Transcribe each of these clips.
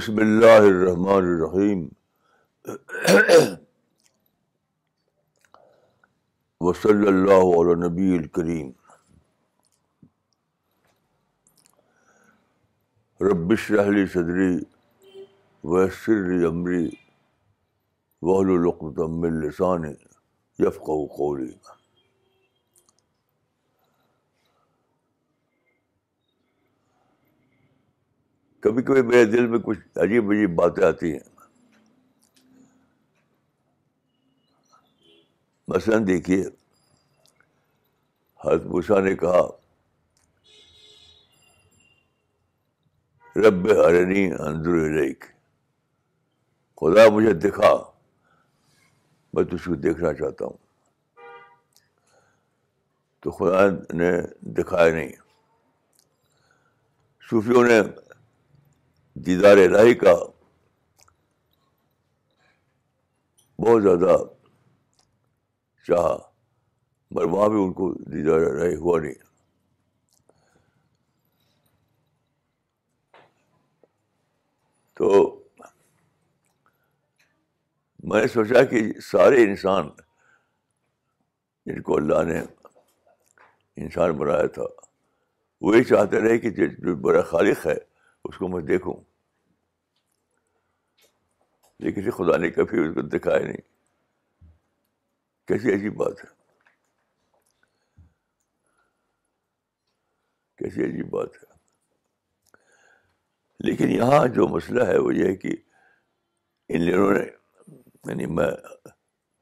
بسم اللہ الرحمن الرحیم۔ وصلی اللہ علیہ نبی الکریم۔ ربش رحلی صدری ویسر عمری وحل القتم السانی یفق قولی۔ کبھی کبھی میرے دل میں کچھ عجیب عجیب باتیں آتی ہیں۔ مثلاً دیکھیے، حضرت بھوشا نے کہا، رب ہرنی اندر الیک۔ خدا مجھے دکھا، میں تجھ کو دیکھنا چاہتا ہوں۔ تو خدا نے دکھایا نہیں۔ صوفیوں نے دیدار الہی کا بہت زیادہ چاہا مگر وہاں بھی ان کو دیدار الہی ہوا نہیں۔ تو میں نے سوچا کہ سارے انسان جن کو اللہ نے انسان بنایا تھا وہی چاہتے رہے کہ جو بڑا خالق ہے اس کو میں دیکھوں۔ لیکن خدا نے کبھی اس کو دکھایا نہیں۔ کیسی عجیب بات ہے۔ کیسی عجیب بات ہے۔ لیکن یہاں جو مسئلہ ہے وہ یہ ہے کہ ان لوگوں نے یعنی میں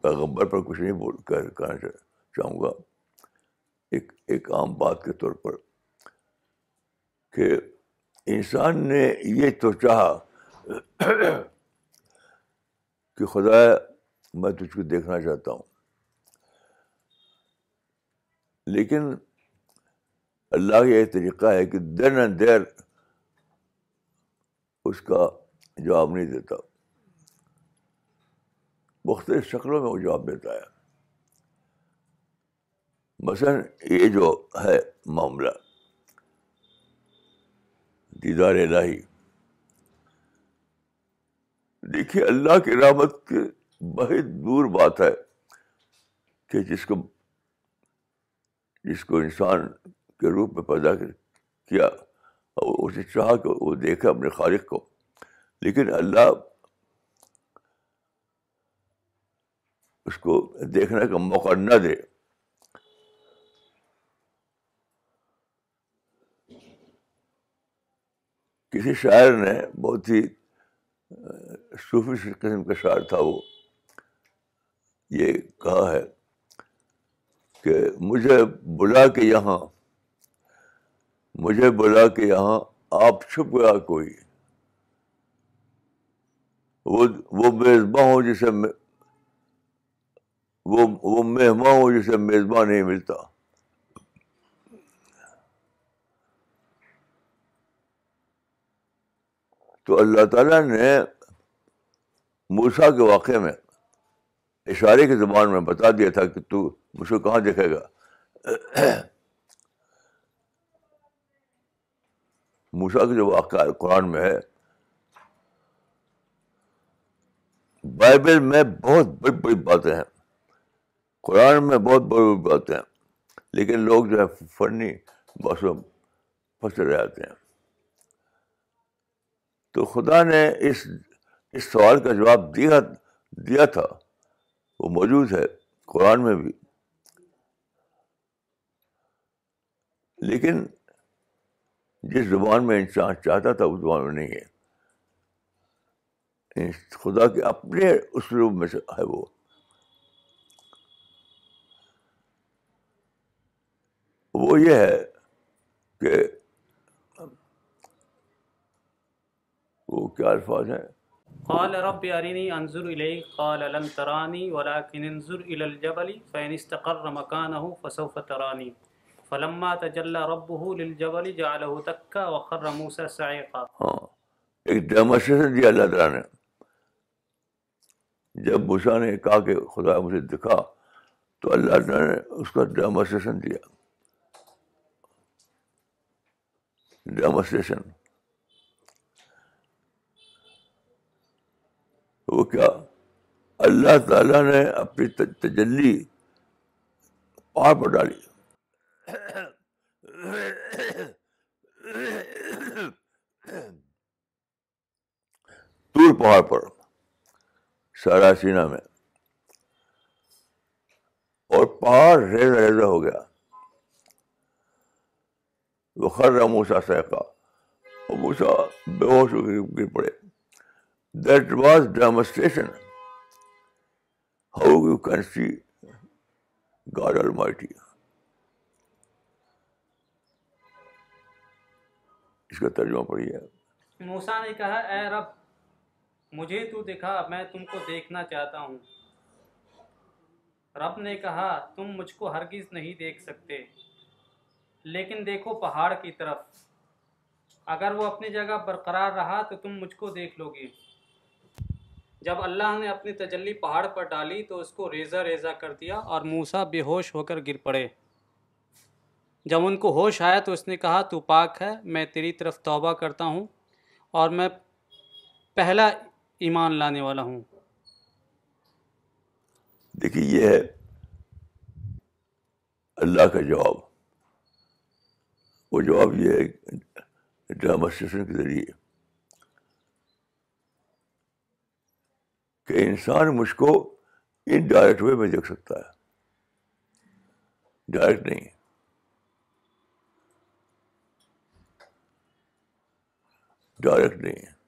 پیغمبر پر کچھ نہیں بول کر کہنا چاہوں گا۔ ایک ایک عام بات کے طور پر کہ انسان نے یہ تو چاہا کہ خدا میں تجھ کو دیکھنا چاہتا ہوں۔ لیکن اللہ کا یہ طریقہ ہے کہ دین اینڈ دیر اس کا جواب نہیں دیتا۔ مختلف شکلوں میں وہ جواب دیتا ہے۔ مثلاً یہ جو ہے معاملہ۔ دیدار الہی۔ دیکھیے، اللہ کی رحمت کے بہت دور بات ہے کہ جس کو جس کو انسان کے روپ میں پیدا کیا اور اسے چاہا کہ وہ دیکھے اپنے خالق کو۔ لیکن اللہ اس کو دیکھنے کا موقع نہ دے۔ کسی شاعر نے بہت ہی صوفی قسم کا شاعر تھا وہ، یہ کہا ہے کہ مجھے بلا کے یہاں، مجھے بلا کے یہاں آپ چھپ گیا کوئی۔ وہ وہ میزباں ہو جسے وہ وہ مہمان جسے میزبان نہیں ملتا۔ تو اللہ تعالیٰ نے موسا کے واقعے میں اشارے کی زبان میں بتا دیا تھا کہ تو مجھ کو کہاں دیکھے گا۔ موسا کا جو واقعہ قرآن میں ہے، بائبل میں بہت بڑی بڑی باتیں ہیں۔ قرآن میں بہت بڑی بڑی باتیں ہیں، لیکن لوگ جو ہے، فنی بسوں پھنسے رہ جاتے ہیں۔ تو خدا نے اس اس سوال کا جواب دیا دیا تھا۔ وہ موجود ہے قرآن میں بھی۔ لیکن جس زبان میں انسان چاہتا تھا، اس زبان میں نہیں ہے۔ یعنی خدا کے اپنے اسلوب میں سے ہے وہ۔ وہ یہ ہے کہ وہ کیا الفاظ ہیں؟ قال رب ارني انظر اليك قال لن تراني ولكن انظر الى الجبل فان استقر مكانه فسوف تراني فلما تجلى ربه للجبل جعله دكا وخر موسى صعقا ہاں ایک ڈیمونسٹریشن دیا اللہ تعالیٰ نے۔ جب موسا نے کہا کہ خدا مجھے دکھا تو اللہ تعالیٰ نے اس کا ڈیمونسٹریشن دیا۔ ڈیمونسٹریشن وہ کیا؟ اللہ تعالیٰ نے اپنی تجلی پہاڑ پر ڈالی۔ تور پہاڑ پر، سارا سینا میں۔ اور پہاڑ ریزا ریزا ہو گیا۔ وہ خر موسا سہکا اور موسا بے ہوش ہو گر پڑے۔ That was demonstration how you can see God almighty اس کا ترجمہ پڑھیے۔ موسا نے کہا، اے رب، مجھے تو دکھا، میں تم کو دیکھنا چاہتا ہوں۔ رب نے کہا، تم مجھ کو ہرگز نہیں دیکھ سکتے۔ لیکن دیکھو پہاڑ کی طرف۔ اگر وہ اپنی جگہ برقرار رہا تو تم مجھ کو دیکھ لو گے جب اللہ نے اپنی تجلی پہاڑ پر ڈالی تو اس کو ریزہ ریزہ کر دیا اور موسا بے ہوش ہو کر گر پڑے۔ جب ان کو ہوش آیا تو اس نے کہا، تو پاک ہے، میں تیری طرف توبہ کرتا ہوں اور میں پہلا ایمان لانے والا ہوں۔ دیکھیے، یہ ہے اللہ کا جواب۔ وہ جواب یہ ہے ڈیمونسٹریشن کے ذریعے۔ کہ انسان مجھ کو ان ڈائریکٹ وے میں دیکھ سکتا ہے۔ ڈائریکٹ نہیں ڈائریکٹ نہیں ہے۔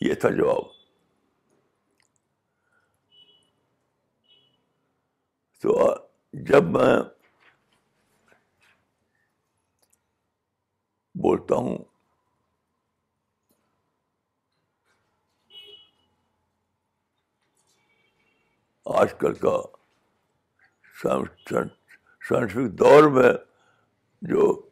یہ تھا جواب۔ تو جب میں بولتا ہوں۔ آج کل کا سائنٹیفک دور میں جو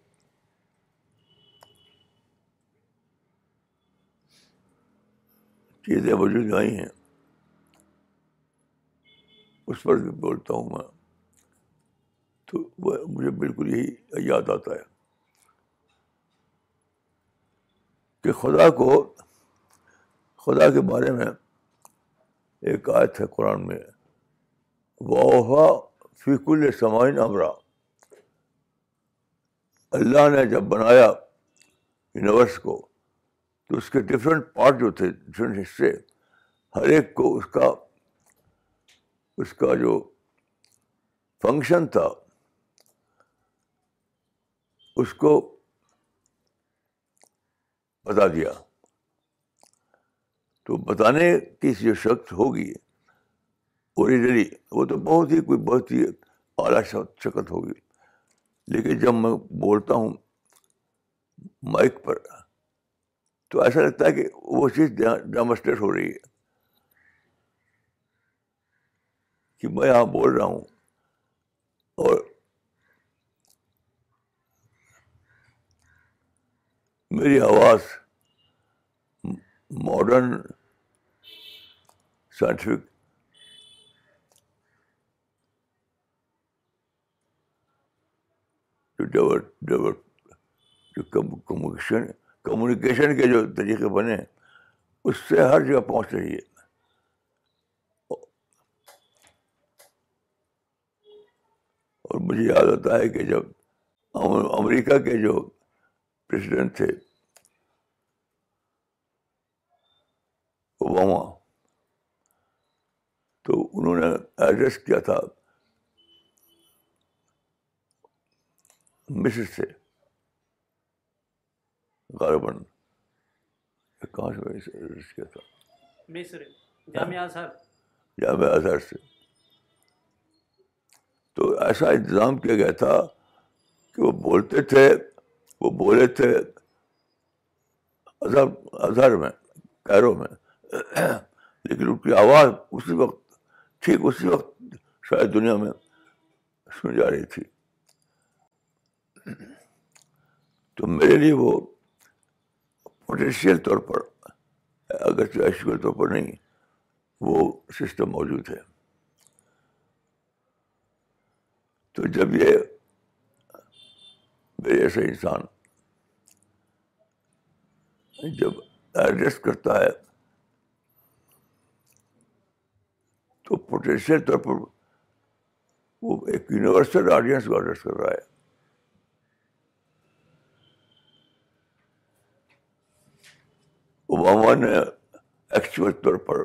چیزیں وجود آئی ہیں، اس پر بھی بولتا ہوں میں۔ تو وہ مجھے بالکل یہی یاد آتا ہے۔ کہ خدا کو، خدا کے بارے میں ایک آیت ہے قرآن میں وہ فیق السمائن امرا اللہ نے جب بنایا یونیورس کو، تو اس کے ڈفرینٹ پارٹ جو تھے ڈفرینٹ حصے ہر ایک کو اس کا اس کا جو فنکشن تھا، اس کو بتا دیا۔ تو بتانے کی جو شخص ہوگی اوریجنلی وہ تو بہت ہی کوئی بہت ہی اعلیٰ شکت ہوگی۔ لیکن جب میں بولتا ہوں مائک پر، تو ایسا لگتا ہے کہ وہ چیز ڈیمونسٹریٹ ہو رہی ہے۔ کہ میں یہاں بول رہا ہوں اور میری آواز ماڈرن سائنٹیفک جو کمیونیکیشن کمیونیکیشن کے جو طریقے بنے، اس سے ہر جگہ پہنچ رہی ہے۔ اور مجھے یاد ہوتا ہے کہ جب امریکہ کے جو پریسیڈنٹ تھے اوباما تو انہوں نے ایڈریس کیا تھا مصر سے غالباً کہاں سے کیا تھا۔ مصر جامعہ اظہر جامعہ اظہر سے۔ تو ایسا انتظام کیا گیا تھا کہ وہ بولتے تھے وہ بولے تھے، اظہر اظہر میں کیرو میں۔ لیکن ان کی آواز اسی وقت، ٹھیک اسی وقت شاید دنیا میں سن جا رہی تھی۔ تو میرے لیے وہ پوٹینشیل طور پر اگر ایشول طور پر نہیں، وہ سسٹم موجود ہے۔ تو جب یہ میرے جیسا انسان جب ایڈریس کرتا ہے تو پوٹینشیل طور پر وہ ایک یونیورسل آڈینس کو ایڈریس کر رہا ہے۔ اوباما نے ایکچوئل طور پر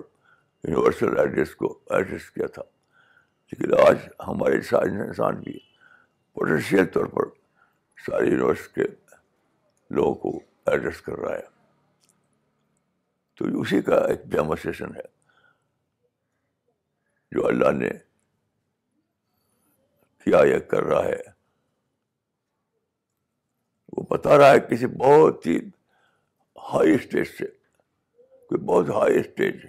یونیورسل ایڈریس کو ایڈریس کیا تھا، لیکن آج ہمارے انسان بھی پوٹینشیل طور پر سارے یونیورس کے لوگوں کو ایڈریس کر رہا ہے۔ تو اسی کا ایک ڈیمونسٹریشن ہے۔ جو اللہ نے کیا یا کر رہا ہے۔ وہ بتا رہا ہے کسی بہت ہی ہائی اسٹیج سے، کوئی بہت ہائی اسٹیج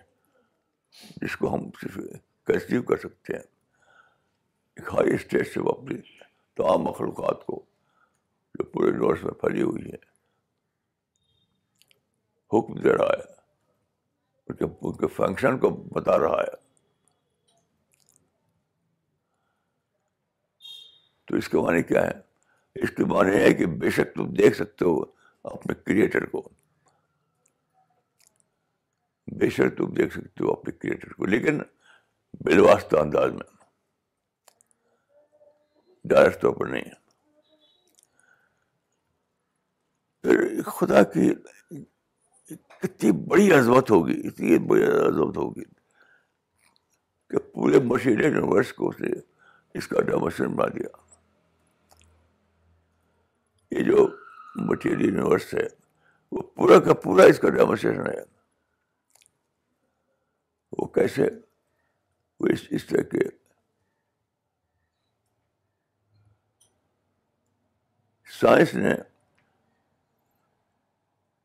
جس کو ہم صرف کنسیو کر سکتے ہیں۔ ایک ہائی اسٹیج سے وہ اپنی تمام مخلوقات کو جو پورے یونیورس میں پھیلی ہوئی ہے۔ حکم دے رہا ہے۔ ان کے ان کے فنکشن کو بتا رہا ہے۔ تو اس کے معنی کیا ہے اس کے معنی ہے کہ بے شک تم دیکھ سکتے ہو اپنے کریٹر کو۔ بے شک تم دیکھ سکتے ہو اپنے کریٹر کو، لیکن بال انداز میں۔ ڈائریکٹ طور پر نہیں۔ پھر خدا کی کتنی بڑی عظمت ہوگی، اتنی بڑی عظمت ہوگی کہ پورے مشین یونیورس کو اسے اس کا ڈیموشن بنا دیا۔ یہ جو مٹیریل یونیورس ہے، وہ پورا کا پورا اس کا ڈیمونسٹریشن ہے۔ وہ کیسے؟ وہ اس اس طرح کے سائنس نے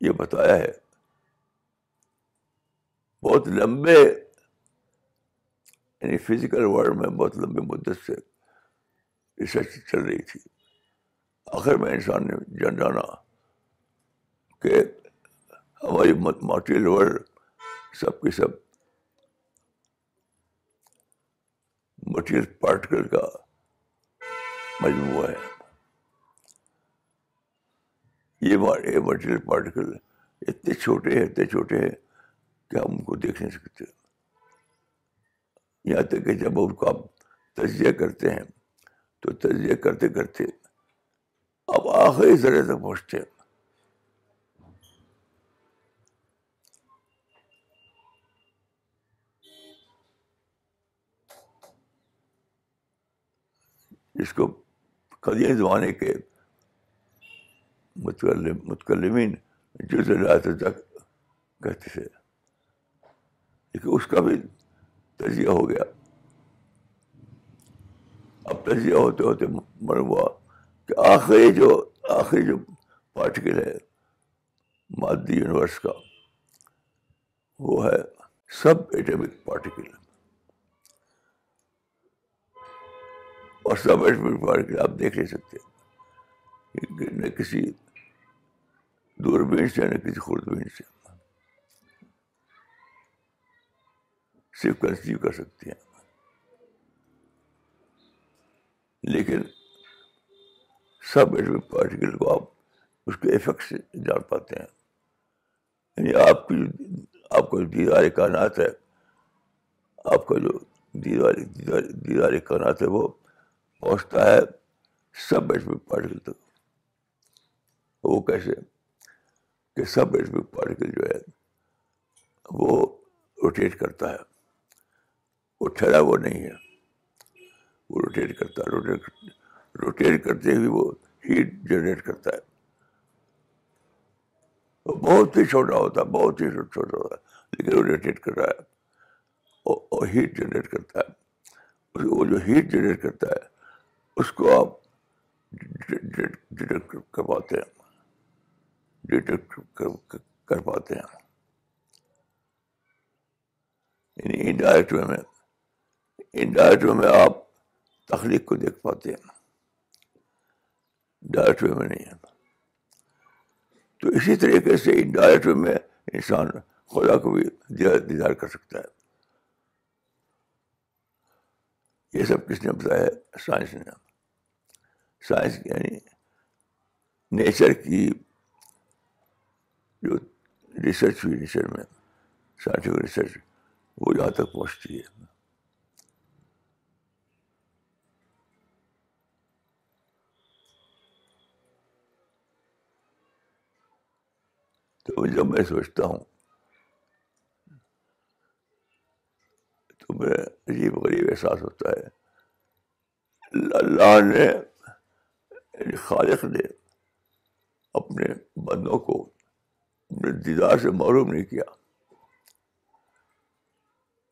یہ بتایا ہے۔ بہت لمبے یعنی فزیکل ورلڈ میں بہت لمبے مدت سے ریسرچ چل رہی تھی۔ آخر میں انسان نے جان جانا کہ ہماری ماٹریل ورلڈ سب کی سب مٹیریل پارٹیکل کا مجموعہ ہے۔ یہ مٹیریل پارٹیکل اتنے چھوٹے ہیں، اتنے چھوٹے ہیں کہ ہم ان کو دیکھ نہیں سکتے۔ یہاں تک کہ جب ان کو آپ تجزیہ کرتے ہیں، تو تجزیہ کرتے کرتے اب آخری ذرے تک پہنچتے ہیں۔ جس کو قدیم زمانے کے متکلمین جز تک کہتے تھے۔ لیکن اس کا بھی تجزیہ ہو گیا۔ اب تجزیہ ہوتے ہوتے من ہوا کہ آخری جو آخری جو پارٹیکل ہے مادی یونیورس کا، وہ ہے سب ایٹمک پارٹیکل۔ اور سب ایٹمک پارٹیکل آپ دیکھ نہیں سکتے۔ نہ کسی دوربین سے نہ کسی خوردبین سے صرف کنسیو کر سکتے ہیں۔ لیکن سب ایٹمک پارٹیکل کو آپ، اس کے افیکٹ سے جان پاتے ہیں۔ یعنی آپ کی آپ کا جو دیدار کائنات ہے، آپ کا جو دیدار دیدار کائنات ہے، وہ پہنچتا ہے سب ایٹمک پارٹیکل تک۔ وہ کیسے؟ کہ سب ایٹمک پارٹیکل جو ہے وہ روٹیٹ کرتا ہے۔ وہ ٹھہرا وہ نہیں ہے۔ وہ روٹیٹ کرتا ہے۔ روٹیٹ روٹیٹ کرتے ہوئے وہ ہیٹ جنریٹ کرتا ہے۔ وہ بہت ہی چھوٹا ہوتا ہے، بہت ہی چھوٹا ہوتا ہے، لیکن وہ روٹیٹ کر رہا ہے۔ اور ہیٹ جنریٹ کرتا ہے۔ وہ جو ہیٹ جنریٹ کرتا ہے، اس کو آپ ڈیٹیکٹ کر پاتے ہیں۔ ڈیٹیکٹ کر پاتے ہیں۔ یعنی انڈائریکٹ وے میں انڈائریکٹ وے میں آپ تخلیق کو دیکھ پاتے ہیں۔ ڈائریکٹ وے میں نہیں ہے۔ تو اسی طریقے سے انڈائریکٹ وے میں انسان خدا کو بھی دیدار کر سکتا ہے۔ یہ سب کس نے بتایا سائنس نے۔ سائنس یعنی نیچر کی جو ریسرچ ہوئی نیچر میں سائنٹیفک ریسرچ وہ یہاں تک پہنچتی ہے۔ تو جب میں سوچتا ہوں، تو میرا عجیب غریب احساس ہوتا ہے۔ اللہ نے خالق نے اپنے بندوں کو دیدار سے معروم نہیں کیا۔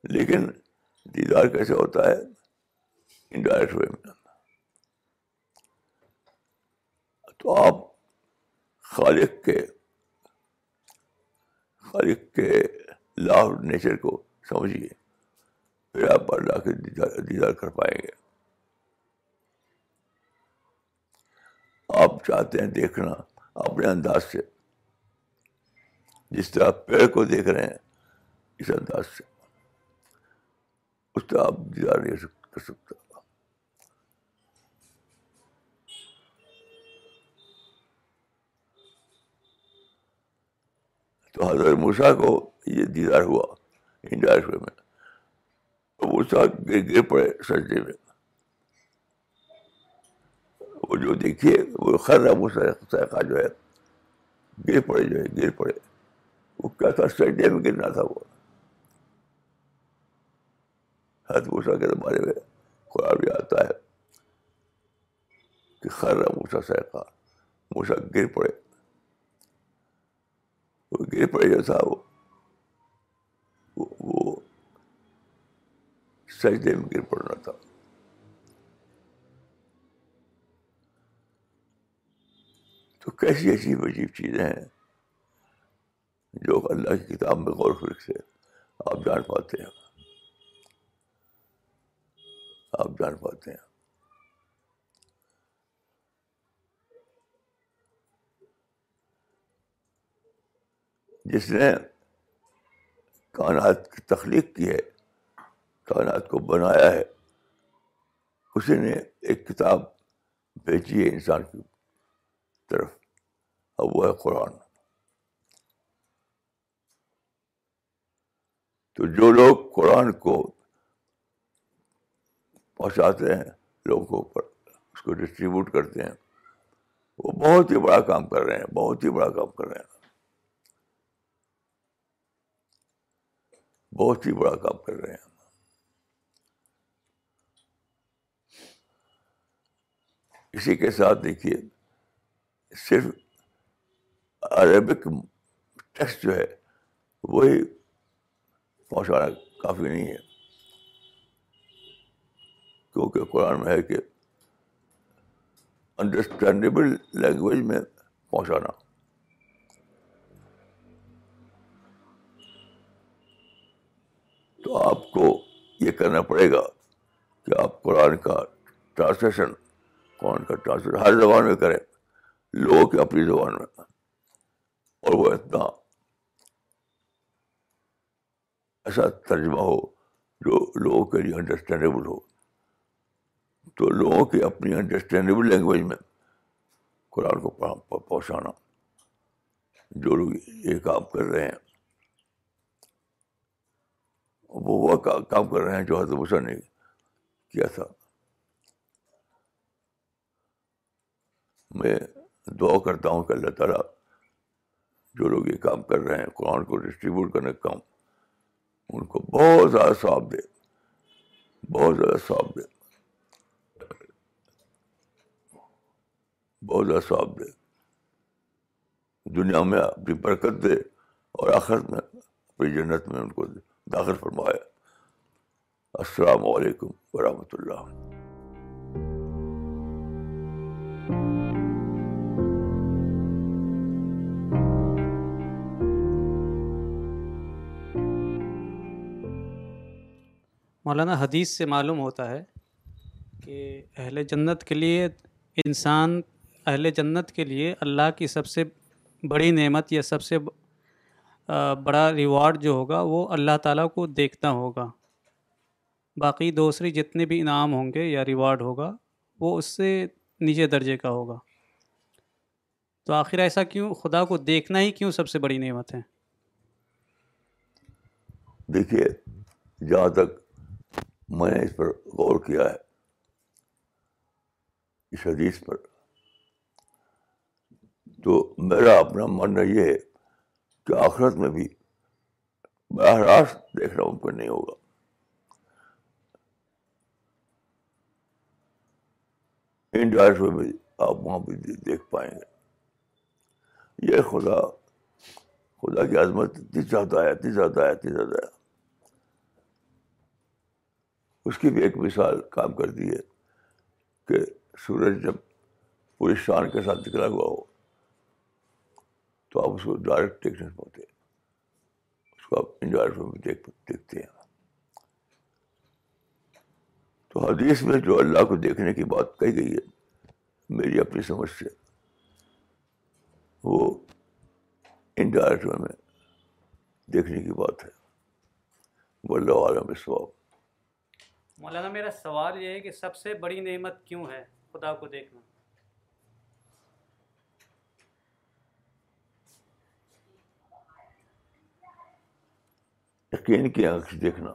لیکن دیدار کیسے ہوتا ہے؟ انڈائریکٹ وے میں۔ تو آپ خالق کے خالق کے لا آف نیچر کو سمجھیے، پھر آپ اللہ کے دیدار کر پائیں گے۔ آپ چاہتے ہیں دیکھنا اپنے انداز سے۔ جس طرح پیڑ کو دیکھ رہے ہیں، اس انداز سے۔ اس طرح آپ دیدار نہیں کر سکتا تو حضرت موسا کو یہ دیدار ہوا انڈائریکٹ میں۔ موسا گر گر پڑے سجدے میں۔ وہ جو دیکھیے، وہ خر رہا جو ہے، گر پڑے جو ہے، گر پڑے۔ وہ کیا تھا سجدے میں گرنا تھا وہ۔ حد موسا کے بارے میں قرآن بھی آتا ہے کہ خر موسا سیکا موسا گر پڑے۔ وہ گر پڑے جو تھا وہ۔ سجدے میں گر پڑنا تھا۔ تو کیسی عجیب عجیب چیزیں ہیں۔ جو اللہ کی کتاب میں غور فکر سے آپ جان پاتے ہیں۔ آپ جان پاتے ہیں۔ جس نے کائنات کی تخلیق کی ہے، کائنات کو بنایا ہے، اسی نے ایک کتاب بھیجی ہے انسان کی طرف اب وہ ہے قرآن۔ تو جو لوگ قرآن کو پہنچاتے ہیں، لوگوں کے اوپر اس کو ڈسٹریبیوٹ کرتے ہیں، وہ بہت ہی بڑا کام کر رہے ہیں، بہت ہی بڑا کام کر رہے ہیں۔ بہت ہی بڑا کام کر رہے ہیں۔ اسی کے ساتھ دیکھیے، صرف عربک ٹیکسٹ جو ہے، وہی پہنچانا کافی نہیں ہے۔ کیونکہ قرآن میں ہے کہ انڈرسٹینڈیبل لینگویج میں پہنچانا۔ تو آپ کو یہ کرنا پڑے گا کہ آپ قرآن کا ٹرانسلیشن قرآن کا ٹرانسلیشن ہر زبان میں کریں۔ لوگوں کی اپنی زبان میں۔ اور وہ اتنا ایسا ترجمہ ہو جو لوگوں کے لیے انڈرسٹینڈیبل ہو۔ تو لوگوں کی اپنی انڈرسٹینڈیبل لینگویج میں قرآن کو پہنچانا۔ جو لوگ یہ کام کر رہے ہیں۔ وہ وہ کام کر رہے ہیں جو حضرت نے کیا تھا۔ میں دعا کرتا ہوں کہ اللہ تعالیٰ جو لوگ یہ کام کر رہے ہیں، قرآن کو ڈسٹریبیوٹ کرنے کا کام ان کو بہت زیادہ ثواب دے۔ بہت زیادہ ثواب دے۔ بہت زیادہ ثواب دے۔ دنیا میں اپنی برکت دے اور آخرت میں اپنی جنت میں ان کو داخل فرمایا السلام علیکم ورحمۃ اللہ۔ مولانا حدیث سے معلوم ہوتا ہے کہ اہل جنت کے لیے انسان، اہل جنت کے لیے اللہ کی سب سے بڑی نعمت یا سب سے بڑا ریوارڈ جو ہوگا وہ اللہ تعالیٰ کو دیکھنا ہوگا۔ باقی دوسری جتنے بھی انعام ہوں گے یا ریوارڈ ہوگا وہ اس سے نیچے درجے کا ہوگا۔ تو آخر ایسا کیوں؟ خدا کو دیکھنا ہی کیوں سب سے بڑی نعمت ہے؟ دیکھیے، جہاں تک میں نے اس پر غور کیا ہے۔ اس حدیث پر۔ تو میرا اپنا ماننا یہ ہے کہ آخرت میں بھی براہ راست دیکھنا ممکن نہیں ہوگا۔ انڈائریکٹ میں بھی آپ وہاں بھی دیکھ پائیں گے۔ یہ خدا خدا کی عظمت اتنی زیادہ ہے، اتنی زیادہ ہے، اتنی زیادہ ہے۔ اس کی بھی ایک مثال کام کر دی ہے کہ سورج جب پوری شان کے ساتھ نکلا ہوا ہو، تو آپ اس کو ڈائریکٹ دیکھ نہیں پاتے اس کو آپ انڈائریکٹ میں دیکھ دیکھتے ہیں۔ تو حدیث میں جو اللہ کو دیکھنے کی بات کہی گئی ہے، میری اپنی سمجھ سے، وہ انڈائریکٹ میں دیکھنے کی بات ہے۔ اللہ عالم سواب مولانا میرا سوال یہ ہے کہ سب سے بڑی نعمت کیوں ہے؟ خدا کو دیکھنا۔ یقین کی آنکھ سے دیکھنا۔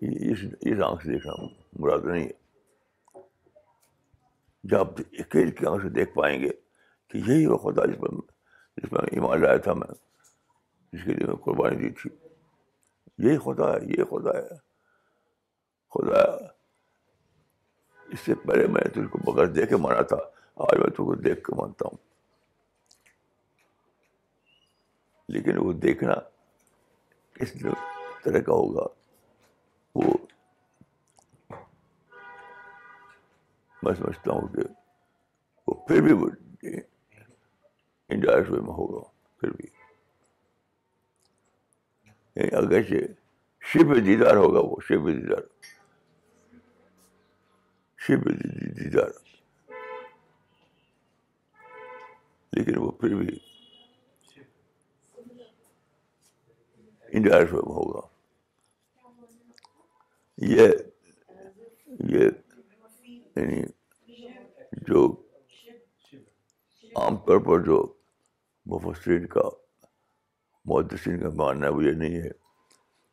اس اس آنکھ سے دیکھنا مراد نہیں ہے۔ جب یقین کی آنکھ سے دیکھ پائیں گے کہ یہی وہ خدا جس پر جس میں ایمان لایا تھا میں جس کے لیے میں قربانی دی تھی یہی خدا ہے یہ خدا ہے۔ خدا، اس سے پہلے میں نے تجھ کو بغیر دیکھے مانا تھا، آج میں تجھ کو دیکھ کے مانتا ہوں۔ لیکن وہ دیکھنا کس طرح کا ہوگا، وہ میں سمجھتا ہوں کہ وہ پھر بھی انڈائریکٹ وے میں ہوگا، پھر بھی۔ یعنی اگرچہ شب دیدار ہوگا، وہ شب دیدار۔ شب دیدار. لیکن وہ پھر بھی انڈائریکٹ وے میں ہوگا۔ یہ یہ یعنی جو عام طور پر جو مفسرین کا محدثین کا ماننا ہے، وہ یہ نہیں ہے۔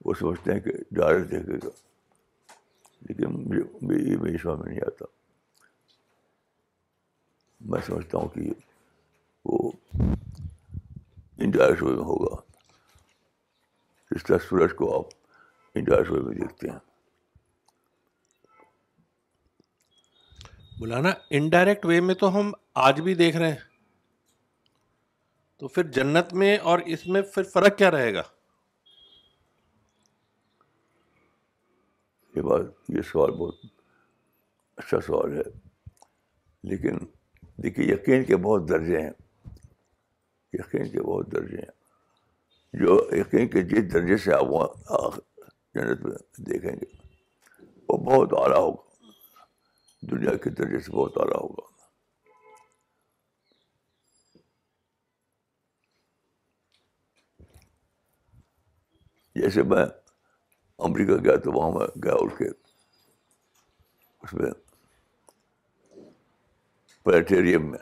وہ سمجھتے ہیں کہ ڈائریکٹ دیکھے گا لیکن مجھے یہ میری سمجھ میں نہیں آتا۔ میں سمجھتا ہوں کہ وہ انڈائریکٹ وے میں ہوگا۔ اس طرح سورج کو آپ انڈائریکٹ وے میں دیکھتے ہیں۔ مولانا انڈائریکٹ وے میں تو ہم آج بھی دیکھ رہے ہیں۔ تو پھر جنت میں اور اس میں پھر فرق کیا رہے گا؟ یہ بات یہ سوال بہت اچھا سوال ہے، لیکن دیکھیے یقین کے بہت درجے ہیں۔ یقین کے بہت درجے ہیں۔ جو یقین کے جس درجے سے آپ وہاں جنت میں دیکھیں گے، وہ بہت اعلیٰ ہوگا۔ دنیا کے درجے سے بہت اعلیٰ ہوگا۔ جیسے میں امریکہ گیا تو وہاں میں گیا اٹھ کے اس میں پلیٹیریم میں،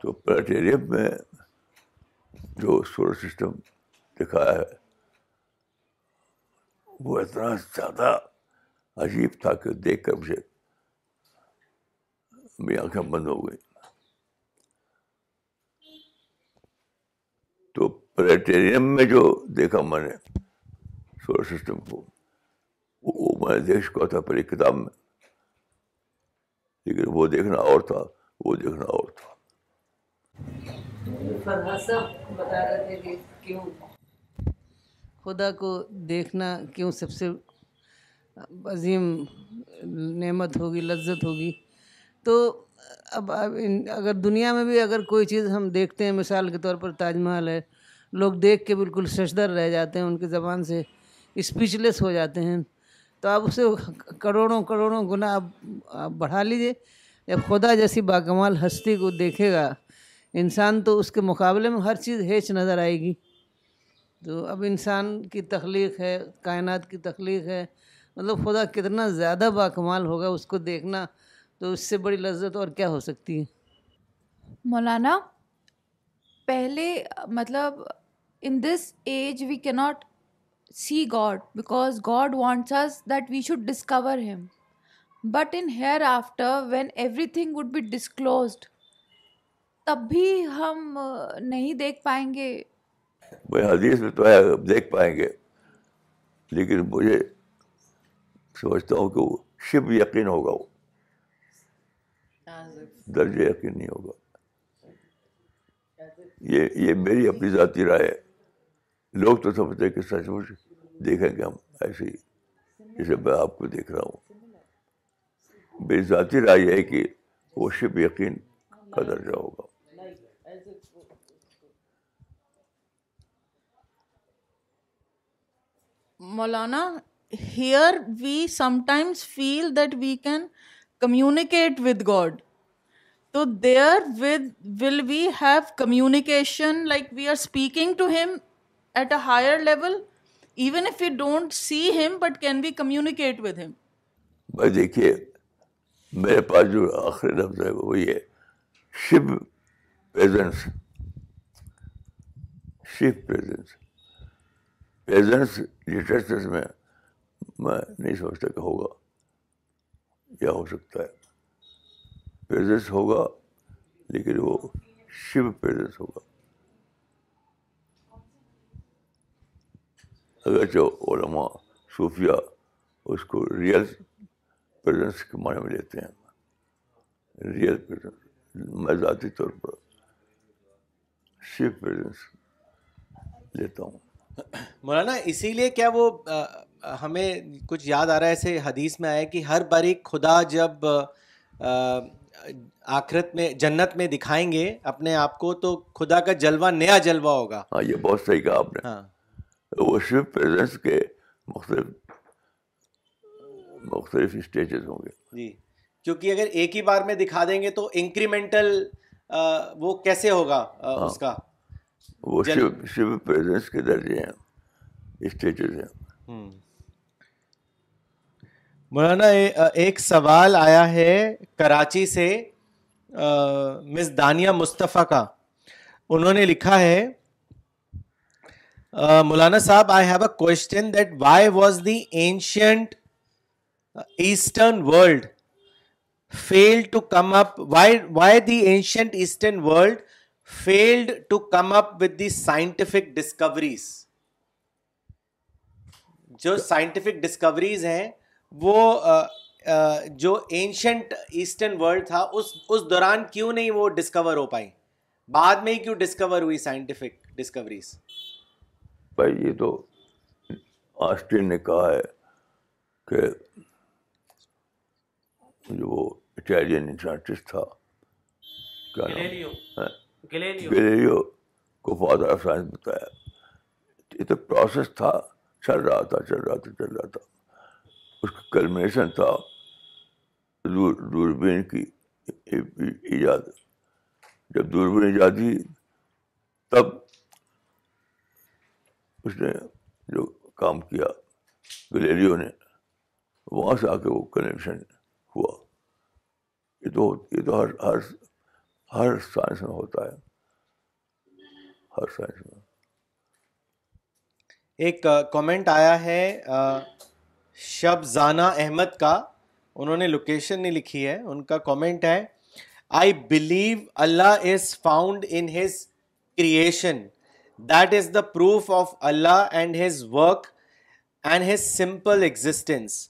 تو پلیٹیریم میں جو سولر سسٹم دکھایا ہے، وہ اتنا زیادہ عجیب تھا کہ دیکھ کر مجھے میری آنکھیں بند ہو گئی تو پلیٹیریم میں جو دیکھا میں نے سولر سسٹم کو وہ میں نے دیکھ چکا تھا پہلے کتاب میں لیکن وہ دیکھنا اور تھا وہ دیکھنا اور تھا بتا رہے تھے کہ کیوں خدا کو دیکھنا کیوں سب سے عظیم نعمت ہوگی لذت ہوگی تو اب اگر دنیا میں بھی اگر کوئی چیز ہم دیکھتے ہیں مثال کے طور پر تاج محل ہے لوگ دیکھ کے بالکل ششدر رہ جاتے ہیں ان کی زبان سے اسپیچ لیس ہو جاتے ہیں۔ تو آپ اسے کروڑوں کروڑوں گنا آپ بڑھا لیجیے جب خدا جیسی باکمال ہستی کو دیکھے گا، انسان تو اس کے مقابلے میں ہر چیز ہیچ نظر آئے گی۔ تو اب انسان کی تخلیق ہے، کائنات کی تخلیق ہے۔ مطلب خدا کتنا زیادہ باکمال ہوگا اس کو دیکھنا تو اس سے بڑی لذت اور کیا ہو سکتی ہے؟ مولانا، پہلے مطلب ان this age we can not see God because God wants us that we should discover him but in hereafter when everything would be disclosed تب بھی ہم نہیں دیکھ پائیں گے بھائی حدیث میں تو ہے دیکھ پائیں گے لیکن مجھے سمجھتا ہوں کہ وہ شب یقین ہوگا وہ درج یقین نہیں ہوگا یہ یہ میری اپنی ذاتی رائے ہے لوگ تو سمجھتے ہیں کہ سچ مچ دیکھیں گے ہم ایسے ہی جیسے میں آپ کو دیکھ رہا ہوں۔ میری ذاتی رائے ہے کہ وہ شب یقین کا درجہ ہوگا۔ Maulana here we sometimes feel that we can communicate with God تو there with will we have communication like we are speaking to him at a higher level even if you don't see him but can we communicate with him بھائی دیکھیے، میرے پاس جو آخری لفظ ہے، وہ یہ شب پریزنس شب پریزنس پریزنس لٹریچر میں میں نہیں سمجھتا کہ ہوگا یا ہو سکتا ہے۔ پریزنس ہوگا، لیکن وہ شو پریزنس ہوگا۔ اگرچہ علماء صوفیہ اس کو ریئل پریزنس کے معنی میں لیتے ہیں ریئل پریزنس میں ذاتی طور پر شو پریزنس لیتا ہوں۔ مولانا اسی لیے کیا وہ ہمیں کچھ یاد آ رہا ہے ایسے حدیث میں آیا کہ ہر بار ایک خدا جب آخرت میں جنت میں دکھائیں گے اپنے آپ کو تو خدا کا جلوہ نیا جلوہ ہوگا۔ ہاں یہ بہت صحیح کہا آپ نے۔ ہاں۔ صرف پریزنس کے مختلف مختلف اسٹیجز ہوں گے۔ جی کیونکہ اگر ایک ہی بار میں دکھا دیں گے تو انکریمنٹل وہ کیسے ہوگا اس کا؟ وہ شیو شیو پریزنس کے درجے ہیں اسٹیجز ہیں۔ مولانا ایک سوال آیا ہے کراچی سے مس دانیہ مصطفیٰ کا۔ انہوں نے لکھا ہے مولانا صاحب I have a question that why was the ancient eastern world fail to come up why why the ancient eastern world failed to come up with the scientific discoveries جو سائنٹیفک ڈسکوریز ہیں وہ جو ancient eastern world تھا اس اس دوران کیوں نہیں وہ discover ہو پائی بعد میں ہی کیوں ڈسکور ہوئی سائنٹیفک ڈسکوریز بھائی یہ تو آسٹین نے کہا ہے کہ جو وہ اٹیلین سائنٹسٹ تھا کیا نام؟ گلیلیو کو فادر آف سائنس بتایا۔ یہ تو پروسیس تھا چل رہا تھا چل رہا تھا چل رہا تھا۔ اس کا کلمنیشن تھا دوربین کی ایجاد۔ جب دوربین ایجاد ہوئی تب اس نے جو کام کیا گلیریو نے، وہاں سے آ کے وہ کنیکشن ہوا۔ یہ تو یہ تو ہر ہر ہر سائنس میں ہوتا ہے۔ ہر سائنس میں۔ ایک کامنٹ آیا ہے شب زانہ احمد کا۔ انہوں نے لوکیشن نہیں لکھی ہے، ان کا کامنٹ ہے I believe Allah is found in his creation that is the proof of Allah and his work and his simple existence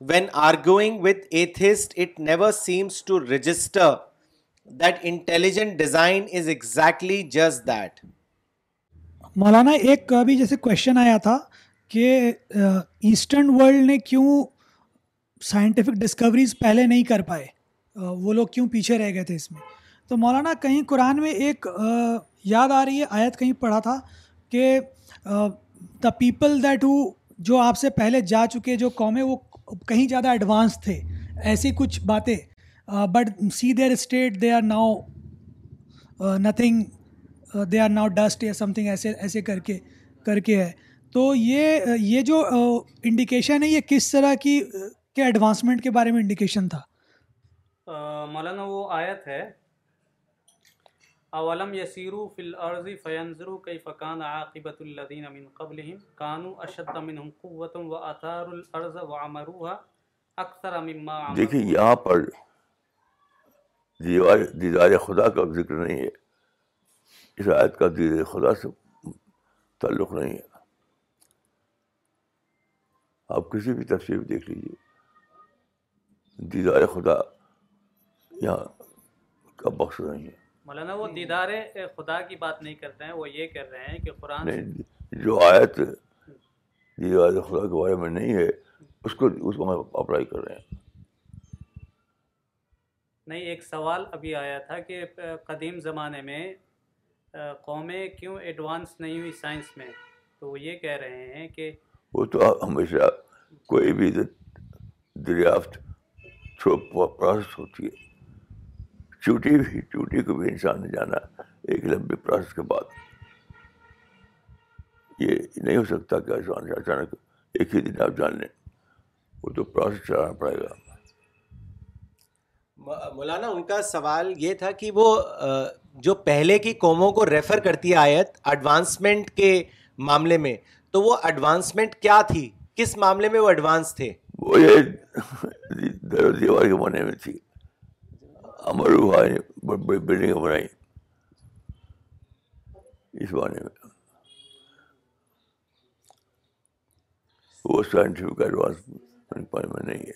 when arguing with atheist it never seems to register that intelligent design is exactly just that Maulana, ایک ابھی جیسے question آیا تھا کہ eastern world نے کیوں scientific discoveries پہلے نہیں کر پائے؟ وہ لوگ کیوں پیچھے رہ گئے تھے اس میں؟ تو مولانا کہیں قرآن میں ایک یاد آ رہی ہے، آیت کہیں پڑھا تھا کہ دا پیپل دیٹ ہو جو آپ سے پہلے جا چکے جو قومیں وہ کہیں زیادہ ایڈوانس تھے، ایسی کچھ باتیں but see their state they are now nothing they are now dust یا سم تھنگ ایسے ایسے کر کے کر کے ہے۔ تو یہ یہ جو انڈیکیشن ہے، یہ کس طرح کی کے ایڈوانسمنٹ کے بارے میں انڈیکیشن تھا؟ مولانا وہ آیت ہے اولم یسیرو فی الارض فینظروا کیف کان عاقبت الذین من قبلهم كانوا اشد منهم قوة واثاروا الارض وعمروها اکثر مما عمروا دیکھیے یہاں پر دیوار دیدار خدا کا ذکر نہیں ہے۔ اس آیت کا دیدار خدا سے تعلق نہیں ہے۔ آپ کسی بھی تفسیر دیکھ لیجیے دیدار خدا یہاں کا بخش نہیں ہے۔ مولانا وہ دیدار خدا کی بات نہیں کرتے ہیں وہ یہ کر رہے ہیں کہ قرآن نہیں جو آیت دیدار خدا کے بارے میں نہیں ہے اس کو اس کو اپلائی کر رہے ہیں۔ نہیں ایک سوال ابھی آیا تھا کہ قدیم زمانے میں قومیں کیوں ایڈوانس نہیں ہوئی سائنس میں؟ تو وہ یہ کہہ رہے ہیں کہ وہ تو ہمیشہ کوئی بھی دریافت پروسیس ہوتی ہے۔ چوٹی بھی چوٹی کو بھی انسان نے جانا ایک لمبے پروسیس کے بعد۔ یہ نہیں ہو سکتا کہ انسان اچانک ایک ہی دن آپ جان لیں۔ وہ تو پروسیس چلانا پڑے گا۔ مولانا ان کا سوال یہ تھا کہ وہ جو پہلے کی قوموں کو ریفر کرتی ہے آیت ایڈوانسمنٹ کے معاملے میں تو وہ ایڈوانسمنٹ کیا تھی؟ کس معاملے میں وہ ایڈوانس تھے؟ وہ یہ دیوار کے بنے میں تھی۔ امر ہوا بڑی بڑی بلڈنگیں بنائی۔ اس بانے میں۔ وہ سائنٹیفک ایڈوانس میں نہیں ہے۔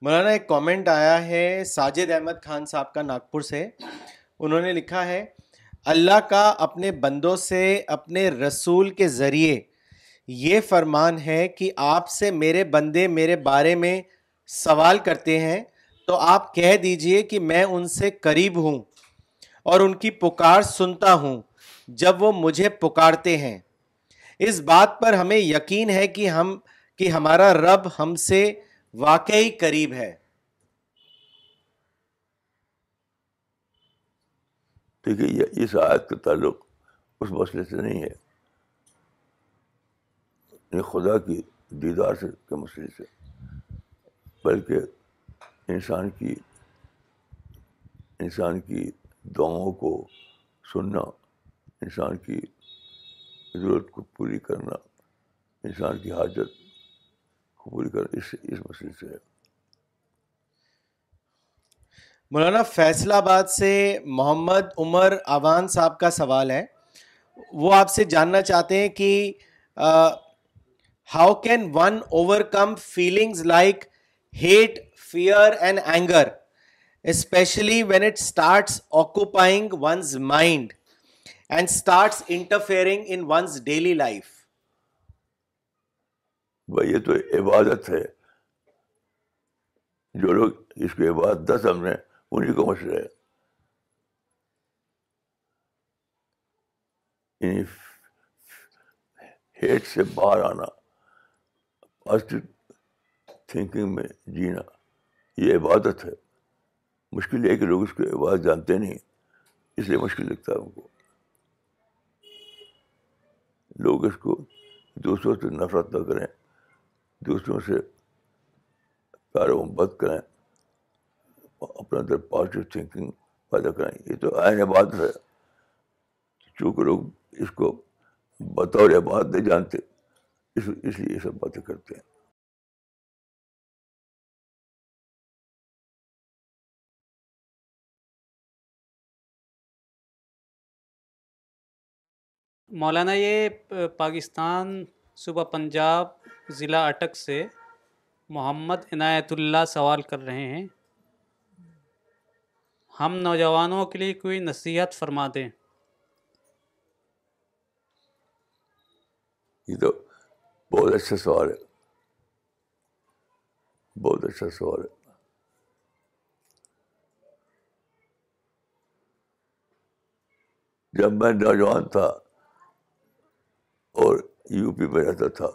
مولانا، ایک کامنٹ آیا ہے ساجد احمد خان صاحب کا ناگپور سے۔ انہوں نے لکھا ہے، اللہ کا اپنے بندوں سے اپنے رسول کے ذریعے یہ فرمان ہے کہ آپ سے میرے بندے میرے بارے میں سوال کرتے ہیں، تو آپ کہہ دیجیے کہ میں ان سے قریب ہوں اور ان کی پکار سنتا ہوں جب وہ مجھے پکارتے ہیں۔ اس بات پر ہمیں یقین ہے کہ ہم، کہ ہمارا رب ہم سے واقعی قریب ہے۔ دیکھیے اس آیت کا تعلق اس مسئلے سے نہیں ہے۔ خدا کی دیدار سے، کے مسئلے سے۔ بلکہ انسان کی انسان کی دعاؤں کو سننا، انسان کی ضرورت کو پوری کرنا، انسان کی حاجت کو پوری کرنا، اس اس مسئلے سے ہے۔ مولانا فیصلہ آباد سے محمد عمر اوان صاحب کا سوال ہے۔ وہ آپ سے جاننا چاہتے ہیں کہ how can one overcome feelings like hate fear and anger especially when it starts occupying one's mind and starts interfering in one's daily life بھائی، یہ تو عبادت ہے۔ جو لوگ اس کو عبادت سمجھیں انہیں کو مسئلہ ہے۔ ہیٹ سے باہر آنا۔ پازیٹیو تھنکنگ میں، جینا، یہ عبادت ہے۔ مشکل یہ ہے کہ لوگ اس کو عبادت جانتے نہیں اس لیے مشکل لگتا ہے ان کو۔ لوگ اس کو دوسروں سے نفرت نہ کریں، دوسروں سے پیار محبت کریں اپنے اندر پازیٹیو تھنکنگ پیدا کریں۔ یہ تو عین عبادت ہے۔ چونکہ لوگ اس کو بطور عبادت نہیں جانتے، اس اس لیے یہ سب باتیں کرتے ہیں۔ مولانا، یہ پاکستان صوبہ پنجاب ضلع اٹک سے محمد عنایت اللہ سوال کر رہے ہیں۔ ہم نوجوانوں کے لیے کوئی نصیحت فرما دیں۔ یہ تو بہت اچھا سوال ہے۔ بہت اچھا سوال ہے۔ جب میں نوجوان تھا اور یو پی میں رہتا تھا۔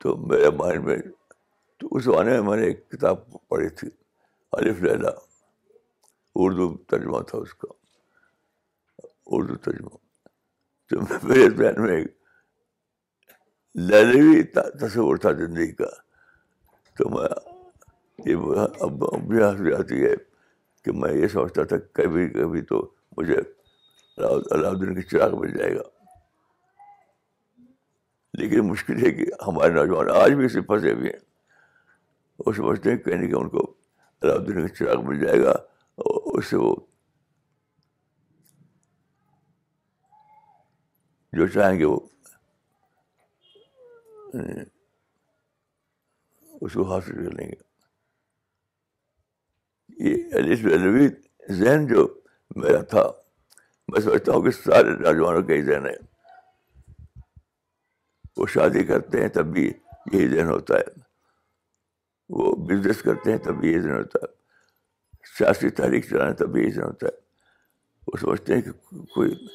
تو میرے مائنڈ میں تو اس زمانے میں میں نے ایک کتاب پڑھی تھی، الف لیلا۔ اردو ترجمہ تھا اس کا۔ اردو ترجمہ۔ تو میرے ذہن میں ایک للوی تصور تھا زندگی کا۔ تو میں یہ اب بھی آتی ہے کہ میں یہ سوچتا تھا کبھی کبھی تو مجھے علاؤ الدین کے چراغ مل جائے گا۔ لیکن مشکل ہے کہ ہمارے نوجوان آج بھی اسے پھنسے ہوئے ہیں۔ وہ سمجھتے ہیں، کہیں کہ ان کو الدین کا چراغ مل جائے گا اور اس سے وہ جو چاہیں گے وہ، اس کو حاصل کر لیں گے۔ یہ ذہن جو میرا تھا، میں سمجھتا ہوں کہ سارے نوجوانوں کا ہی ذہن ہے۔ وہ شادی کرتے ہیں تب بھی یہی ذہن ہوتا ہے۔ وہ بزنس کرتے ہیں تب بھی یہی ذہن ہوتا ہے۔ سیاسی تحریک چلانے تب بھی یہی ذہن ہوتا ہے۔ وہ سمجھتے ہیں کہ کوئی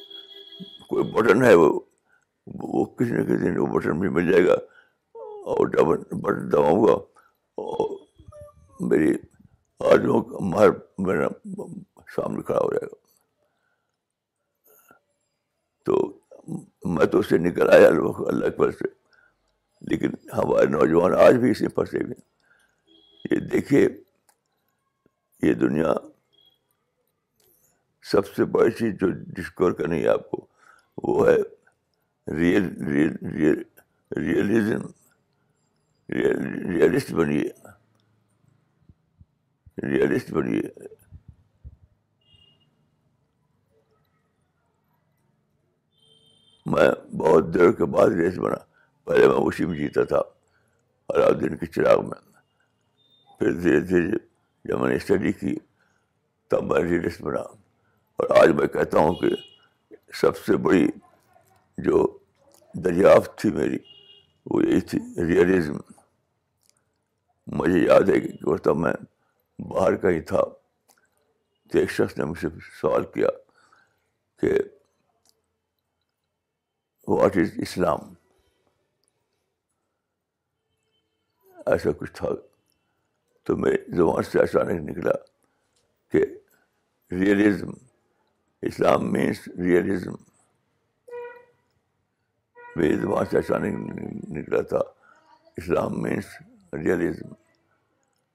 کوئی بٹن ہے وہ وہ کسی نہ کسی دن وہ بٹن بھی مل جائے گا۔ اور بٹن دباؤں گا، اور میری آدمیوں کا مہر میرا سامنے کھڑا ہو جائے گا۔ تو میں تو اس سے نکل آیا اللہ پر سے۔ لیکن ہمارے نوجوان آج بھی اسے پھنسے ہوئے یہ دیکھیے، یہ دنیا سب سے بڑی چیز جو ڈسکور کرنی ہے آپ کو، وہ ہے ریئل ریئل ریئلزم ریئلسٹ بنیے۔ ریئلسٹ بنیے۔ میں بہت دیر کے بعد ریس بنا۔ پہلے میں اسی میں جیتا تھا علاؤدین کے چراغ میں۔ پھر دھیرے دھیرے جب میں نے اسٹڈی کی، تب میں ریئلسٹ بنا۔ اور آج میں کہتا ہوں کہ سب سے بڑی جو دریافت تھی میری، وہ یہی تھی ریئلزم مجھے یاد ہے کہ تب میں باہر کا ہی تھا۔ تو ایک شخص نے مجھ سے سوال کیا کہ واٹ از اسلام۔ ایسا کچھ تھا تو میری زبان سے اچانک نکلا کہ ریئلزم اسلام مینس ریئلزم میری زبان سے اچانک نکلا تھا، اسلام مینس ریئلزم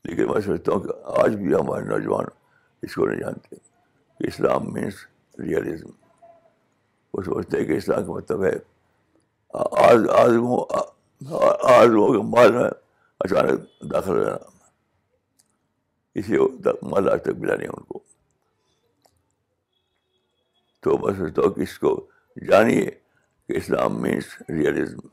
لیکن میں سمجھتا ہوں کہ آج بھی ہمارے نوجوان اس کو نہیں جانتے۔ کہ اسلام مینس ریئلزم وہ سمجھتے ہیں کہ اسلام کا مطلب ہے۔ آج آزموں آزموں کے مال میں اچانک داخل ہو جانا۔ اسی مال آج تک ملا نہیں ان کو۔ تو میں سمجھتا ہوں کہ اس کو جانیے کہ اسلام مینس ریئلزم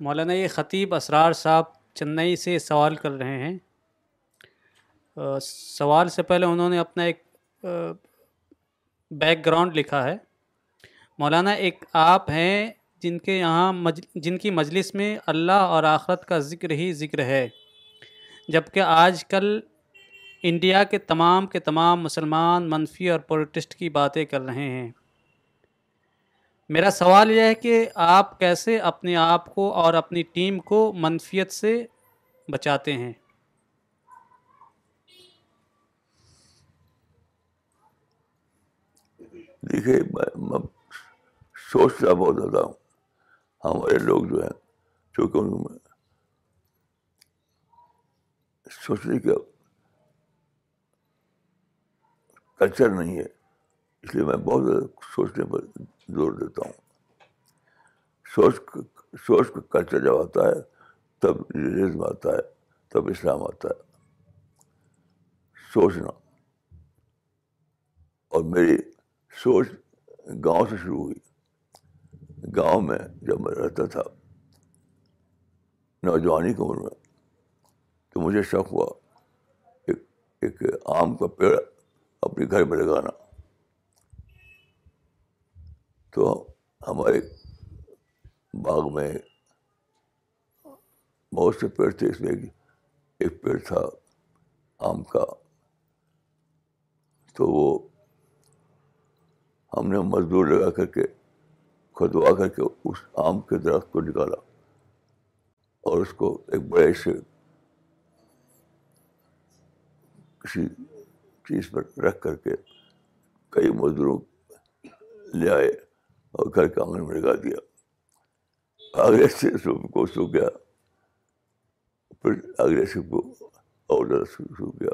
مولانا، یہ خطیب اسرار صاحب چنئی سے سوال کر رہے ہیں۔ سوال سے پہلے انہوں نے اپنا ایک بیک گراؤنڈ لکھا ہے۔ مولانا، ایک آپ ہیں جن کے یہاں جن کی مجلس میں اللہ اور آخرت کا ذکر ہی ذکر ہے۔ جبکہ آج کل انڈیا کے تمام کے تمام مسلمان، منفی اور پولیٹسٹ کی باتیں کر رہے ہیں۔ میرا سوال یہ ہے کہ آپ کیسے اپنے آپ کو اور اپنی ٹیم کو منفیت سے بچاتے ہیں؟ دیکھیے، میں سوچتا بہت زیادہ ہوں۔ ہمارے لوگ جو ہیں، چونکہ ان میں سوچنے کا کلچر نہیں ہے، اس لیے میں بہت زیادہ سوچنے پر زور دیتا ہوں۔ سوچ سوچ کا کلچر جب آتا ہے، تب ریلیزم آتا ہے، تب اسلام آتا ہے۔ سوچنا اور میری سوچ گاؤں سے شروع ہوئی گاؤں میں جب میں رہتا تھا نوجوانی کی عمر میں تو مجھے شوق ہوا ایک ایک آم کا پیڑ اپنے گھر میں لگانا تو ہمارے باغ میں بہت سے پیڑ تھے اس میں ایک پیڑ تھا آم کا تو وہ ہم نے مزدور لگا کر کے کھدوا کر کے اس آم کے درخت کو نکالا اور اس کو ایک بڑے سے کسی چیز پر رکھ کر کے کئی مزدوروں لے آئے اور گھر کے آنگن میں لگا دیا۔ آگے سے کو سو گیا۔ پھر اگلے سے کو اور زیادہ شروع کیا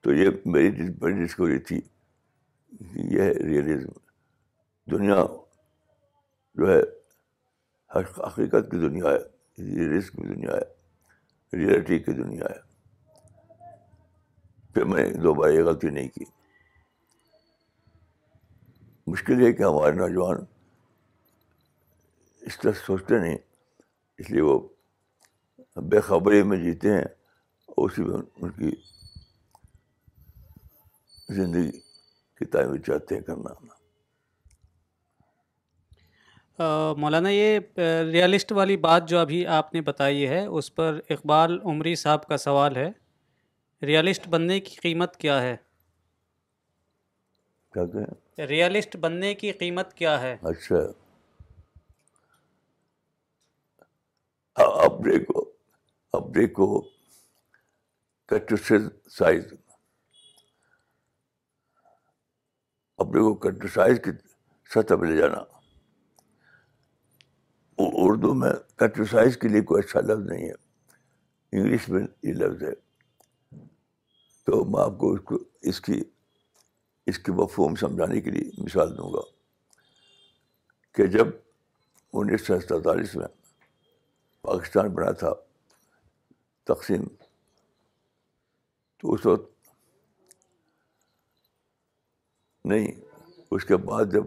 تو یہ میری بڑی ڈسکوری تھی یہ ہے ریئلزم دنیا جو ہے حقیقت کی دنیا ہے ریئلزم کی دنیا ہے ریئلٹی کی دنیا ہے۔ پھر میں دوبارہ یہ غلطی نہیں کی۔ مشکل ہے کہ ہمارے نوجوان اس طرح سوچتے نہیں، اس لیے وہ بے خبری میں جیتے ہیں اور اسی میں ان کی زندگی کی تعمیر چاہتے ہیں کرنا۔ مولانا یہ ریئلسٹ والی بات جو ابھی آپ نے بتائی ہے اس پر اقبال عمری صاحب کا سوال ہے ریئلسٹ بننے کی قیمت کیا ہے؟ کیا کہیں ریئلسٹ بننے کی قیمت کیا ہے؟ اچھا۔ اپنے کو اپنے کو سائز اپنے کو کٹرسائز کی سطح پہ لے جانا۔ اردو میں کٹرسائز کے لیے کوئی اچھا لفظ نہیں ہے۔ انگلش میں یہ لفظ ہے۔ تو میں آپ کو اس کو، اس کی اس کی مفہوم سمجھانے کے لیے مثال دوں گا کہ جب انیس سو سینتالیس میں پاکستان بنا تھا تقسیم، تو اس وقت نہیں، اس کے بعد جب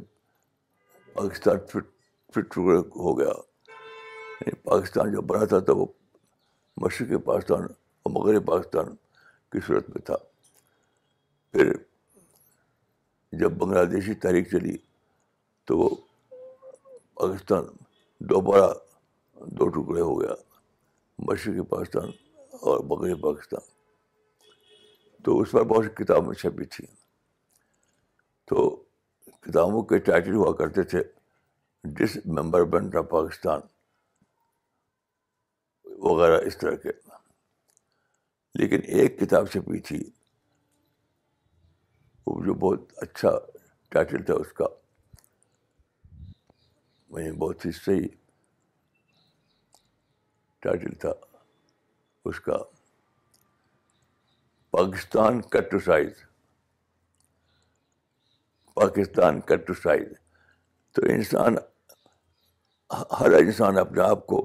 پاکستان فٹ فٹ ہو گیا۔ یعنی پاکستان جب بنا تھا، تو وہ مشرقی پاکستان اور مغربی پاکستان کی صورت میں تھا۔ پھر جب بنگلہ دیشی تحریک چلی، تو وہ پاکستان دوبارہ دو ٹکڑے ہو گیا مشرقی پاکستان اور مغربی پاکستان۔ تو اس پر بہت سی کتابیں چھپی تھیں۔ کتابوں کے ٹائٹل ہوا کرتے تھے۔ Dismemberment of Pakistan. وغیرہ اس طرح کے۔ لیکن ایک کتاب چھپی تھی۔ وہ جو بہت اچھا ٹائٹل تھا اس کا۔ میں بہت ہی صحیح ٹائٹل تھا اس کا۔ Pakistan cut size. Pakistan cut size تو انسان، ہر انسان اپنے آپ کو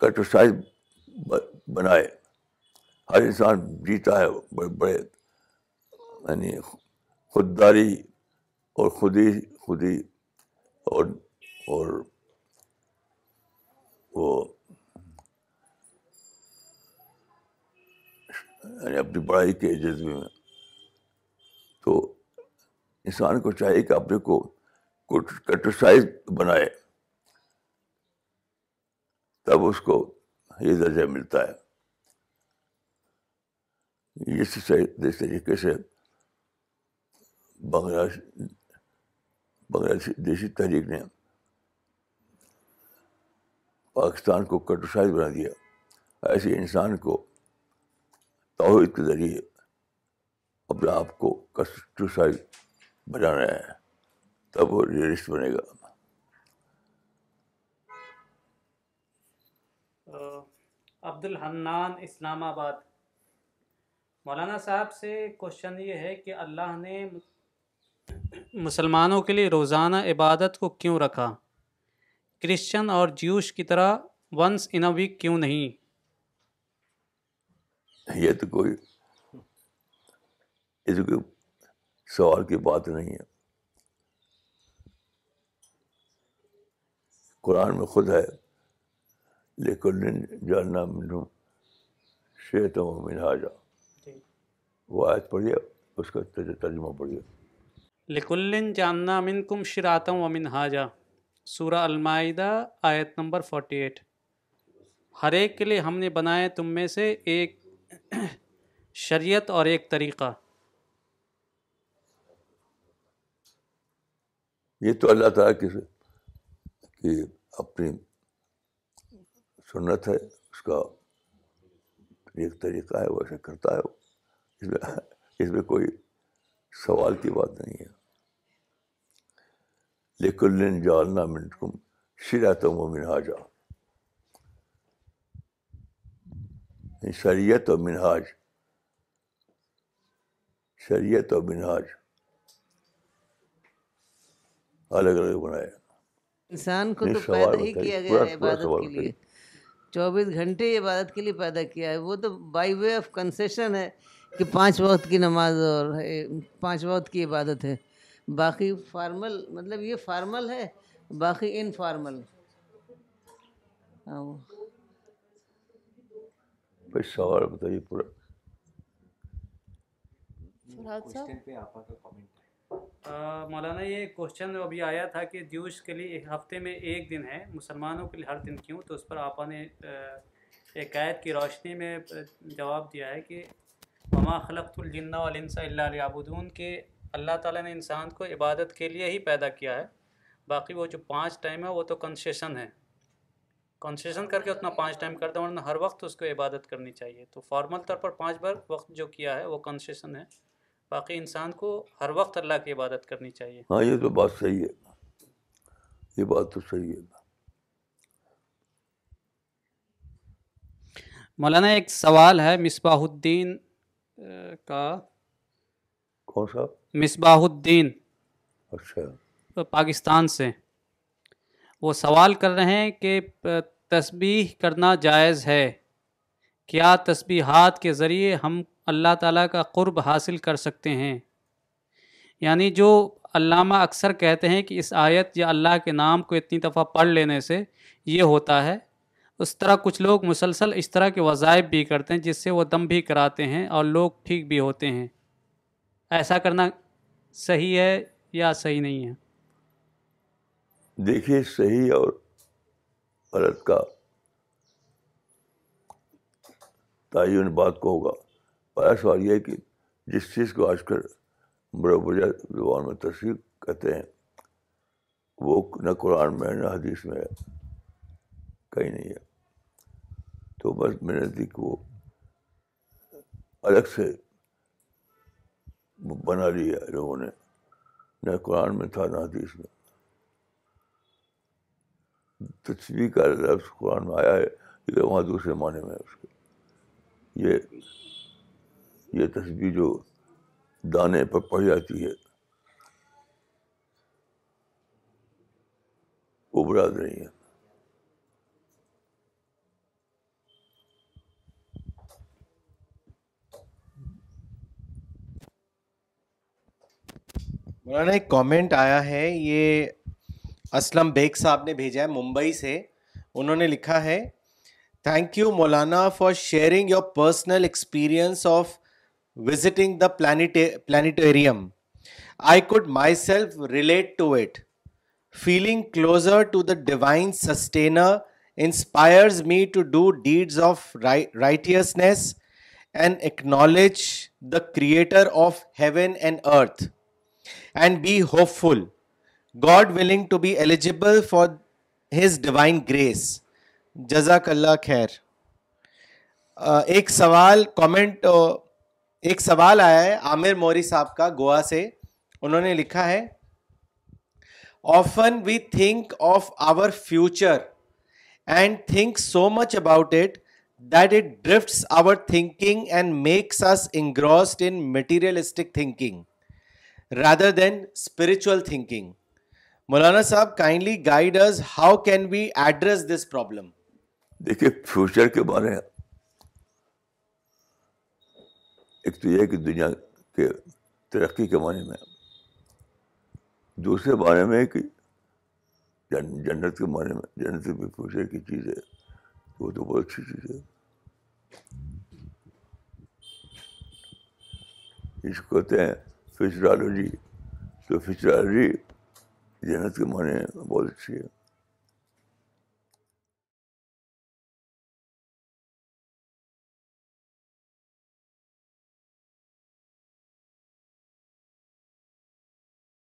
کٹ سائز بنائے، ہر انسان جیتا ہے بڑے بڑے یعنی خودداری اور خودی خودی اور اور وہ یعنی اپنی بڑائی کے جذبے میں۔ تو انسان کو چاہیے کہ اپنے کو کٹرسائز بنائے، تب اس کو یہ درجہ ملتا ہے۔ اسی طریقے سے بنگلہ بنگلہ دیشی تحریک نے پاکستان کو کٹوسائز بنا دیا۔ ایسے انسان کو توحید کے ذریعے اپنے آپ کو کٹوسائز بنانا ہے تب وہ ریئلسٹ بنے گا عبد الحنان اسلام آباد مولانا صاحب سے کوشچن یہ ہے کہ اللہ نے مسلمانوں کے لیے روزانہ عبادت کو کیوں رکھا؟ کرسچن اور جیوش کی طرح ونس ان ویک کیوں نہیں؟ یہ تو کوئی یہ تو کوئی سوال کی بات نہیں ہے۔ قرآن میں خود ہے لیکن جاننا منہ شیت و منہاجا وہ آیت پڑھیے اس کا ترجمہ پڑھیے۔ لکلن جاننا من کم شراتم و من حاجہ سورہ المائدہ آیت نمبر فورٹی ایٹ ہر ایک کے لیے ہم نے بنائے تم میں سے ایک شریعت اور ایک طریقہ۔ یہ تو اللہ تعالیٰ کی کہ اپنی سنت ہے، اس کا ایک طریقہ ہے، وہ ایسے کرتا ہے۔ وہ اس میں اس میں کوئی سوال کی بات نہیں ہے۔ لیکن جالنا منٹ کم شیرا تم و منہاجا۔ شریعت اور منہاج۔ شریعت اور منہاج۔ الگ الگ بنایا انسان کو تو پیدا ہی کیا گیا ہے عبادت کے لیے۔ چوبیس گھنٹے عبادت کے لیے پیدا کیا ہے۔ وہ تو بائی وے آف کنسیشن ہے کہ پانچ وقت کی نماز اور پانچ وقت کی عبادت ہے۔ باقی فارمل مطلب یہ فارمل ہے باقی انفارمل ہاں۔ سوال بتائیے پورا۔ فرحاد صاحب آ، مولانا یہ کوشچن ابھی آیا تھا کہ جوش کے لیے ایک ہفتے میں ایک دن ہے مسلمانوں کے لیے ہر دن کیوں؟ تو اس پر آپا نے ایک آیت کی روشنی میں جواب دیا ہے کہ وما خلقت الجن والانس الا لیعبدون کہ اللہ تعالیٰ نے انسان کو عبادت کے لیے ہی پیدا کیا ہے۔ باقی وہ جو پانچ ٹائم ہے وہ تو کنسیشن ہے۔ کنسیشن کر کے اتنا پانچ ٹائم کرتا ورنہ ہر وقت اس کو عبادت کرنی چاہیے۔ تو فارمل طور پر پانچ بار وقت جو کیا ہے وہ کنسیشن ہے۔ باقی انسان کو ہر وقت اللہ کی عبادت کرنی چاہیے۔ ہاں یہ تو بات صحیح ہے۔ یہ بات تو صحیح ہے۔ مولانا ایک سوال ہے مصباح الدین کا۔ کون سا؟ مصباح الدین۔ اچھا۔ پاکستان سے۔ وہ سوال کر رہے ہیں کہ تسبیح کرنا جائز ہے۔ کیا تسبیحات کے ذریعے ہم اللہ تعالیٰ کا قرب حاصل کر سکتے ہیں۔ یعنی جو علامہ اکثر کہتے ہیں کہ اس آیت یا اللہ کے نام کو اتنی دفعہ پڑھ لینے سے یہ ہوتا ہے، اس طرح کچھ لوگ مسلسل اس طرح کے وظائف بھی کرتے ہیں جس سے وہ دم بھی کراتے ہیں اور لوگ ٹھیک بھی ہوتے ہیں۔ ایسا کرنا صحیح ہے یا صحیح نہیں ہے؟ دیکھیے، صحیح اور غلط کا تعین بات کو ہوگا۔ پہلا سوال یہ ہے کہ جس چیز کو آج کل بڑے بڑے زبان میں تصویر کہتے ہیں، وہ نہ قرآن میں، نہ حدیث میں ہے کہیں نہیں ہے۔ تو بس میں نے نزدیک وہ الگ سے بنا لیا لوگوں نے، نہ قرآن میں تھا، نہ حدیث میں۔ تصویر کا لفظ قرآن میں آیا ہے لیکن وہاں دوسرے معنی میں اس کے۔ یہ یہ تصویر جو دانے پر پڑ جاتی ہے، وہ براد نہیں ہے مولانا، ایک کامنٹ آیا ہے، یہ اسلم بیگ صاحب نے بھیجا ہے ممبئی سے۔ انہوں نے لکھا ہے thank you Maulana for sharing your personal experience of visiting the planetarium I could myself relate to it feeling closer to the divine sustainer inspires me to do deeds of righteousness and acknowledge the creator of heaven and earth and be hopeful. God willing to be eligible for His divine grace. جزاک اللہ خیر ایک سوال comment ایک سوال آیا ہے عامر موری صاحب کا گوا سے انہوں نے لکھا ہے often we think of our future and think so much about it that it drifts our thinking and makes us engrossed in materialistic thinking rather than spiritual thinking. Maulana Sahab, kindly guide us. How can we address this problem? دیکھیے future کے بارے میں ایک تو یہ ہے کہ دنیا کے ترقی کے معنی میں، دوسرے بارے میں کہ جن- جنت کے معنی میں، جنت بھی فیوچر کی چیز ہے، وہ تو بہت اچھی چیز ہے۔ اس کو کہتے ہیں فیچرالوجی تو فیچرالوجی جنت کے معنی میں بہت اچھی ہے۔